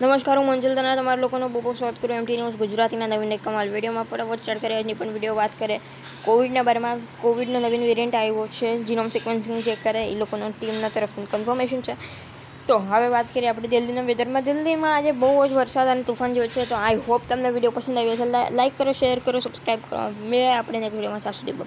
નમસ્કાર, હું મંજુલ તના તમારા લોકોનો બહુ બહુ સ્વાગત કરું એમટી ન્યૂઝ ગુજરાતીના નવીન એક કમાલ વિડીયોમાં. ફટાફટ સ્ટાર્ટ કરીએ. આજની પણ વીડિયો વાત કરે કોવિડના બારેમાં કોવિડનો નવીન વેરિયન્ટ આવ્યો છે. જીનોમ સિક્વન્સિંગ ચેક કરે એ લોકોનો ટીમના તરફથી કન્ફર્મેશન છે. તો હવે વાત કરીએ આપણે દિલ્હીના વેધરમાં દિલ્હીમાં આજે બહુ જ વરસાદ અને તુફાન જેવો છે. તો આઈ હોપ તમને વીડિયો પસંદ આવ્યો છે લાઈક કરો શેર કરો સબસ્ક્રાઈબ કરો. મેં આપણે નેક્સ્ટ વિડીયોમાં ત્યાં સુધી